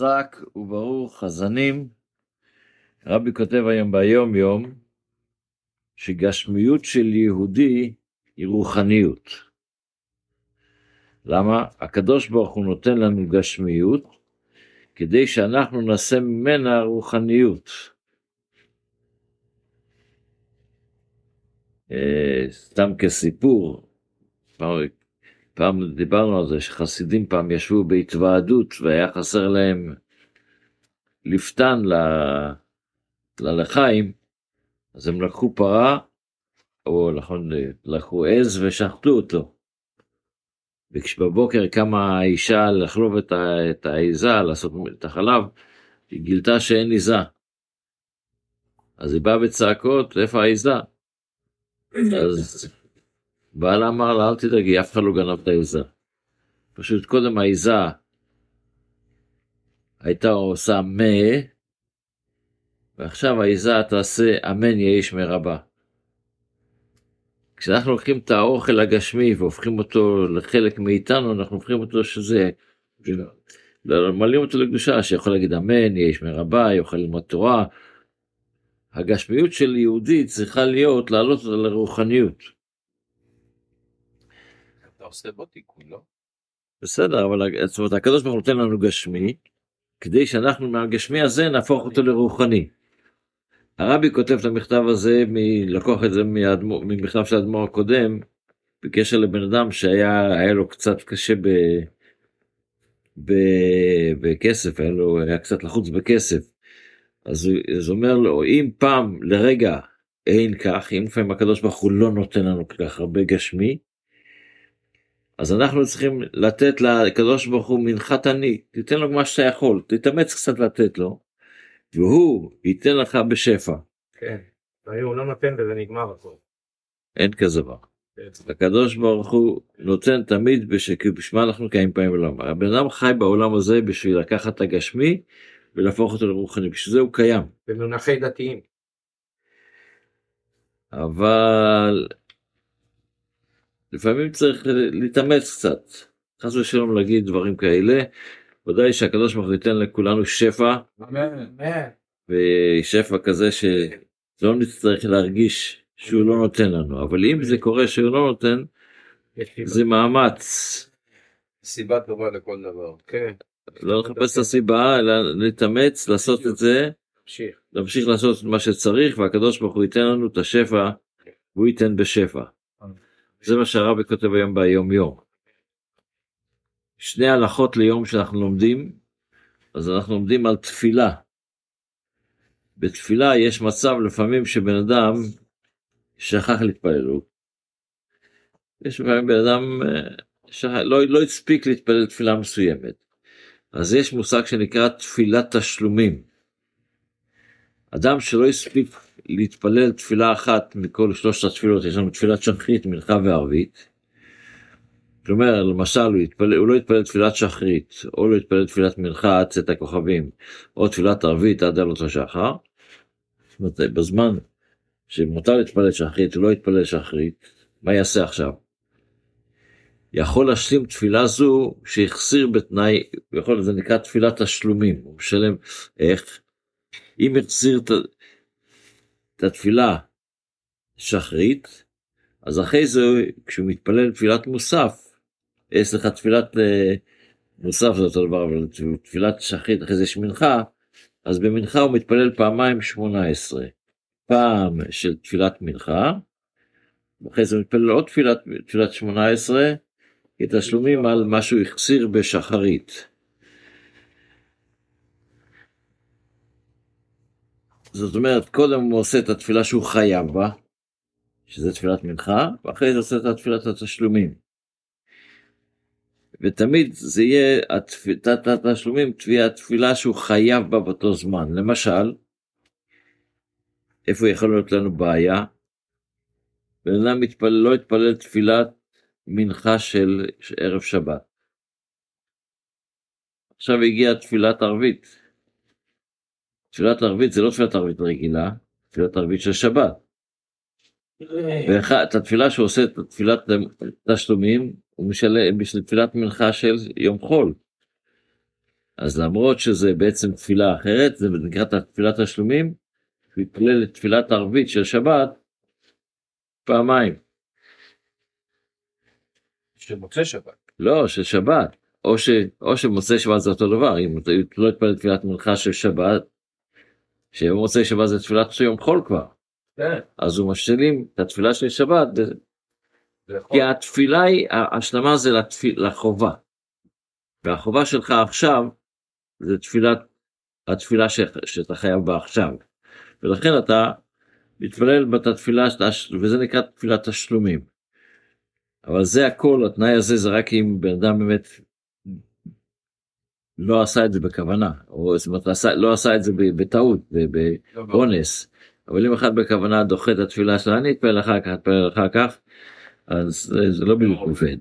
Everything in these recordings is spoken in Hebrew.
חזק וברור חזנים. רבי כותב היום ביום יום שגשמיות של יהודי היא רוחניות. למה? הקדוש ברוך הוא נותן לנו גשמיות כדי שאנחנו נעשה ממנה רוחניות. אה, סתם כסיפור, פעם דיברנו על זה שחסידים פעם ישבו בהתוועדות והיה חסר להם לפתן ל... ללחיים, אז הם לקחו פרה, או נכון, לקחו עז ושחטו אותו. וכשבבוקר קמה האישה לחלוב את, ה... את העיזה, לעשות את החלב, היא גילתה שאין עיזה. אז היא באה בצעקות, איפה העיזה? אז בעלה אמר לה, אל תדאגי, אף אחד לא גנב את העיזה. פשוט קודם העיזה הייתה עושה מה, ועכשיו העיזה תעשה אמן יהי שמי רבה. כשאנחנו לוקחים את האוכל הגשמי והופכים אותו לחלק מאיתנו, אנחנו הופכים אותו שזה, מעלים אותו לקדושה, שיכול להגיד אמן, יהי שמי רבה, יוכל ללמוד תורה. הגשמיות של יהודי צריכה להיות, לעלות אותה לרוחניות. עושה בו תיקון, לא? בסדר, אבל זאת אומרת, הקדוש ברוך הוא נותן לנו גשמי, כדי שאנחנו מהגשמי הזה נהפוך אותו לרוחני. הרבי כותב את המכתב הזה, מ... לקוח את זה ממכתב של האדמו"ר הקודם, בקשר לבן אדם שהיה לו קצת קשה ב... ב... בכסף, היה לו היה קצת לחוץ בכסף. אז הוא אומר לו, אם פעם לרגע אין כך, אם לפעמים הקדוש ברוך הוא לא נותן לנו כל כך הרבה גשמי, אז אנחנו צריכים לתת לקדוש ברוך הוא מנחת עני, תיתן לו מה שאתה יכול, תתאמץ קצת לתת לו, והוא ייתן לך בשפע. כן, הוא לא נותן וזה נגמר הכל. אין כזה דבר. כן. הקדוש ברוך הוא נותן תמיד בשביל מה אנחנו קיימים פעמים בעולם. הבן אדם חי בעולם הזה בשביל לקחת את הגשמי ולהפוך אותו לרוחני, בשביל זה הוא קיים. במונחי דתיים. אבל לפעמים צריך להתאמץ קצת, חס ושלום להגיד דברים כאלה, ודאי שהקדוש ברוך הוא ייתן לכולנו שפע, ושפע כזה שלא נצטרך להרגיש שהוא לא נותן לנו, אבל אם זה קורה שהוא לא נותן, זה מאמץ. סיבה טובה לכל דבר, כן. לא לחפש את הסיבה, אלא להתאמץ, לעשות את זה, להמשיך לעשות מה שצריך, והקדוש ברוך הוא ייתן לנו את השפע, והוא ייתן בשפע. זה מה שהרבי כותב היום ביום יום. שני הלכות ליום שאנחנו לומדים, אז אנחנו לומדים על תפילה. בתפילה יש מצב לפעמים שבן אדם שכח להתפלל. יש לפעמים בן אדם אה, שכח, לא, לא הספיק להתפלל תפילה מסוימת. אז יש מושג שנקרא תפילת תשלומים. אדם שלא הספיק להתפלל תפילה אחת מכל שלושת התפילות, יש לנו תפילת שחרית, מנחה וערבית. כלומר, למשל, הוא, יתפל, הוא לא יתפלל תפילת שחרית, או לא יתפלל תפילת מנחה עד צאת הכוכבים, או תפילת ערבית עד עלות השחר. זאת אומרת, בזמן שמותר להתפלל שחרית, הוא לא יתפלל שחרית, מה יעשה עכשיו? יכול להשלים תפילה זו שהחסיר בתנאי, יכול, זה נקרא תפילת תשלומים, הוא משלם, איך? אם החזיר את התפילה שחרית, אז אחרי זה כשהוא מתפלל תפילת מוסף, יש לך תפילת אה, מוסף זה אותו דבר, אבל תפילת שחרית אחרי זה יש מנחה, אז במנחה הוא מתפלל פעמיים שמונה עשרה. פעם של תפילת מנחה, ואחרי זה הוא מתפלל עוד תפילת, תפילת שמונה עשרה, כתשלומים על מה שהוא החסיר בשחרית. זאת אומרת, קודם הוא עושה את התפילה שהוא חייב בה, שזה תפילת מנחה, ואחרי זה עושה את תפילת התשלומים. ותמיד זה יהיה, תת התשלומים, תהיה התפילה שהוא חייב בה באותו זמן. למשל, איפה יכול להיות לנו בעיה? בן אדם מתפלל, לא יתפלל תפילת מנחה של ערב שבת. עכשיו הגיעה תפילת ערבית. תפילת ערבית זה לא תפילת ערבית רגילה, תפילת ערבית של שבת. ואת התפילה שהוא עושה את תפילת תשלומים, הוא משלם בשביל תפילת מנחה של יום חול. אז למרות שזה בעצם תפילה אחרת, זה נקרא תפילת תשלומים, הוא התפלל את תפילת ערבית של שבת פעמיים. שמוצא שבת. לא, של שבת. או, ש, או שמוצאי שבת זה אותו דבר, אם אתה לא התפלל תפילת מנחה של שבת, שיום מוצאי שבת זה תפילת יום חול כבר. כן. אז הוא משלים את התפילה של שבת, זה כי התפילה היא, ההשלמה זה לתפיל, לחובה. והחובה שלך עכשיו זה תפילת, התפילה ש, שאתה חייב בה עכשיו. ולכן אתה מתפלל בת התפילה, וזה נקרא תפילת תשלומים. אבל זה הכל, התנאי הזה זה רק אם בן אדם באמת לא עשה את זה בכוונה, או זאת אומרת, עשה, לא עשה את זה בטעות, לא, לא. אונס, אבל אם אחד בכוונה דוחה את התפילה שלו, אני אתפלל אחר כך, אתפלל אחר כך, אז זה, זה לא בדיוק עובד.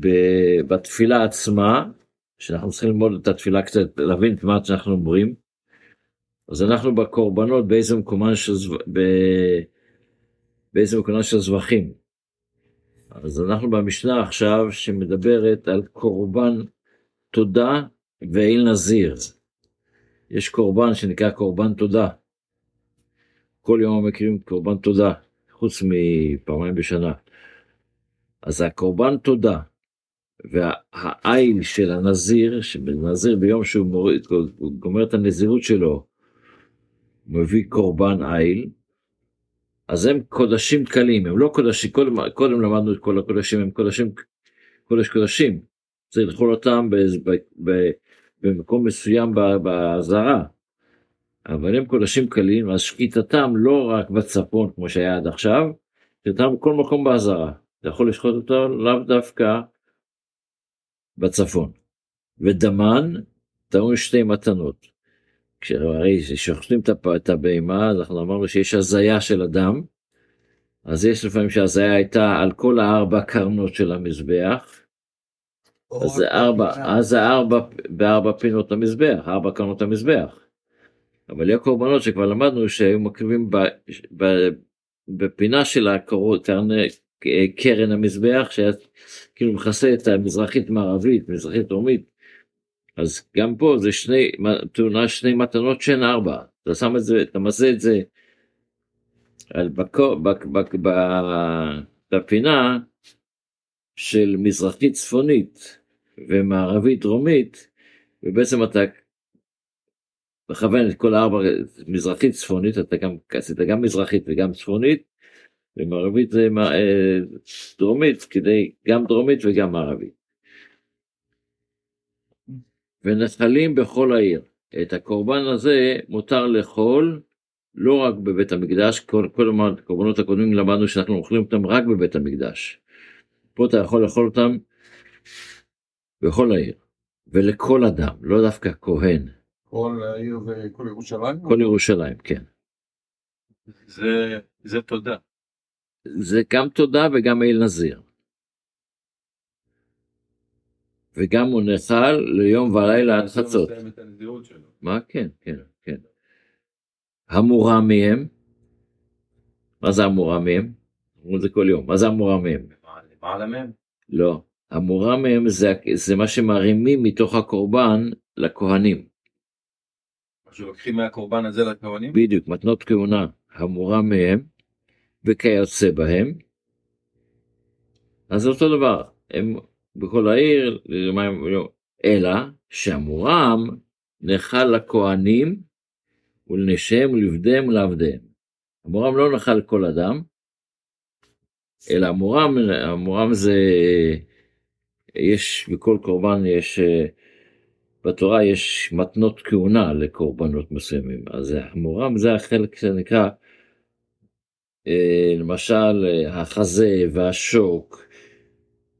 ב- בתפילה עצמה, שאנחנו צריכים ללמוד את התפילה קצת, להבין את מה שאנחנו אומרים, אז אנחנו בקורבנות באיזה מקומן של, באיזה מקומן של זבחים. אז אנחנו במשנה עכשיו שמדברת על קורבן תודה ואל נזיר. יש קורבן שנקרא קורבן תודה. כל יום מקריבים קורבן תודה, חוץ מפעמיים בשנה. אז הקורבן תודה והעיל של הנזיר, שנזיר ביום שהוא מוריד, גומר את הנזירות שלו, מביא קורבן עיל, אז הם קודשים קלים, הם לא קודשים, קודם, קודם למדנו את כל הקודשים, הם קודשים, קודש קודשים, צריך לאכול אותם ב, ב, ב, במקום מסוים באזהרה. אבל הם קודשים קלים, אז שקיטתם לא רק בצפון כמו שהיה עד עכשיו, שקיטתם בכל מקום באזהרה. אתה יכול לשחוט אותו לאו דווקא בצפון. ודמן טעון שתי מתנות. כשהרי ששוחטים את הבהמה, אז אנחנו אמרנו שיש הזיה של אדם, אז יש לפעמים שההזיה הייתה על כל הארבע קרנות של המזבח, אז זה ארבע, אז זה ארבע, בארבע פינות המזבח, ארבע קרנות המזבח. אבל יהיו קורבנות שכבר למדנו שהיו מקריבים ב, ב, בפינה של הקורות, קרני, קרן המזבח, שהיה כאילו מכסה את המזרחית מערבית, מזרחית דרומית. אז גם פה זה שני, תאונה שני מתנות שהן ארבע. אתה שם את זה, אתה מזה את זה על בקו, בק, בק, ב, בפינה של מזרחית צפונית ומערבית דרומית, ובעצם אתה מכוון את כל הארבע, מזרחית צפונית, אתה גם עשית גם מזרחית וגם צפונית, ומערבית מה- אה, דרומית, כדי גם דרומית וגם מערבית. ונחלים בכל העיר. את הקורבן הזה מותר לאכול לא רק בבית המקדש, כל, כל הקורבנות הקודמים למדנו שאנחנו אוכלים אותם רק בבית המקדש. פה אתה יכול לאכול אותם בכל העיר, ולכל אדם, לא דווקא כהן, כל העיר וכל ירושלים? כל ירושלים, כן. זה, זה תודה. זה גם תודה וגם אל נזיר. וגם הוא נאכל ליום ולילה עד זה חצות. מה? כן, כן, כן. המורם מהם, מה זה המורם מהם? אמרו את זה כל יום, מה זה המורם מהם? למעלה מהם? לא. המורם מהם זה, זה מה שמרימים מתוך הקורבן לכהנים. שלוקחים מהקורבן הזה לכהנים? בדיוק, מתנות כהונה, המורם מהם, וכיוצא בהם. אז זה אותו דבר, הם בכל העיר, לא, אלא שהמורם נאכל לכהנים ולנשיהם ולבדיהם ולעבדיהם. המורם לא נאכל לכל אדם, אלא המורם, המורם זה, יש בכל קורבן יש, בתורה יש מתנות כהונה לקורבנות מסוימים, אז המורם זה החלק שנקרא, אה, למשל החזה והשוק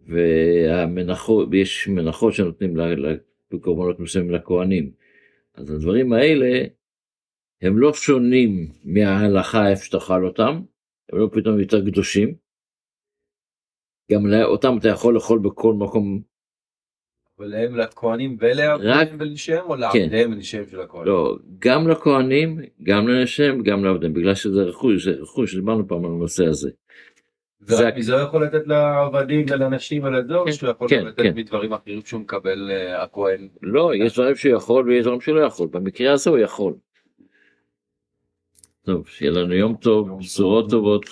והמנחות, יש מנחות שנותנים בקורבנות מסוימים לכהנים. אז הדברים האלה הם לא שונים מההלכה איפה שתאכל אותם, הם לא פתאום יותר קדושים. גם אותם אתה יכול לאכול בכל מקום, אבל הם לכהנים ולעבדיהם ולנשיהם או לעבדיהם ולנשיהם של הכהנים? לא, גם לכהנים, גם לנשיהם, גם לעבדיהם, בגלל שזה רכוש, זה רכוש, דיברנו פעם על הנושא הזה. זה- ורק מזה הוא יכול לתת לעבדים ולנשים או כן, שהוא יכול כן, לתת כן. מדברים אחרים שהוא מקבל אה, הכהן? לא, יש דברים שהוא יכול ויש דברים שהוא לא יכול. במקרה הזה הוא יכול. טוב, שיהיה לנו יום טוב, בשורות טובות.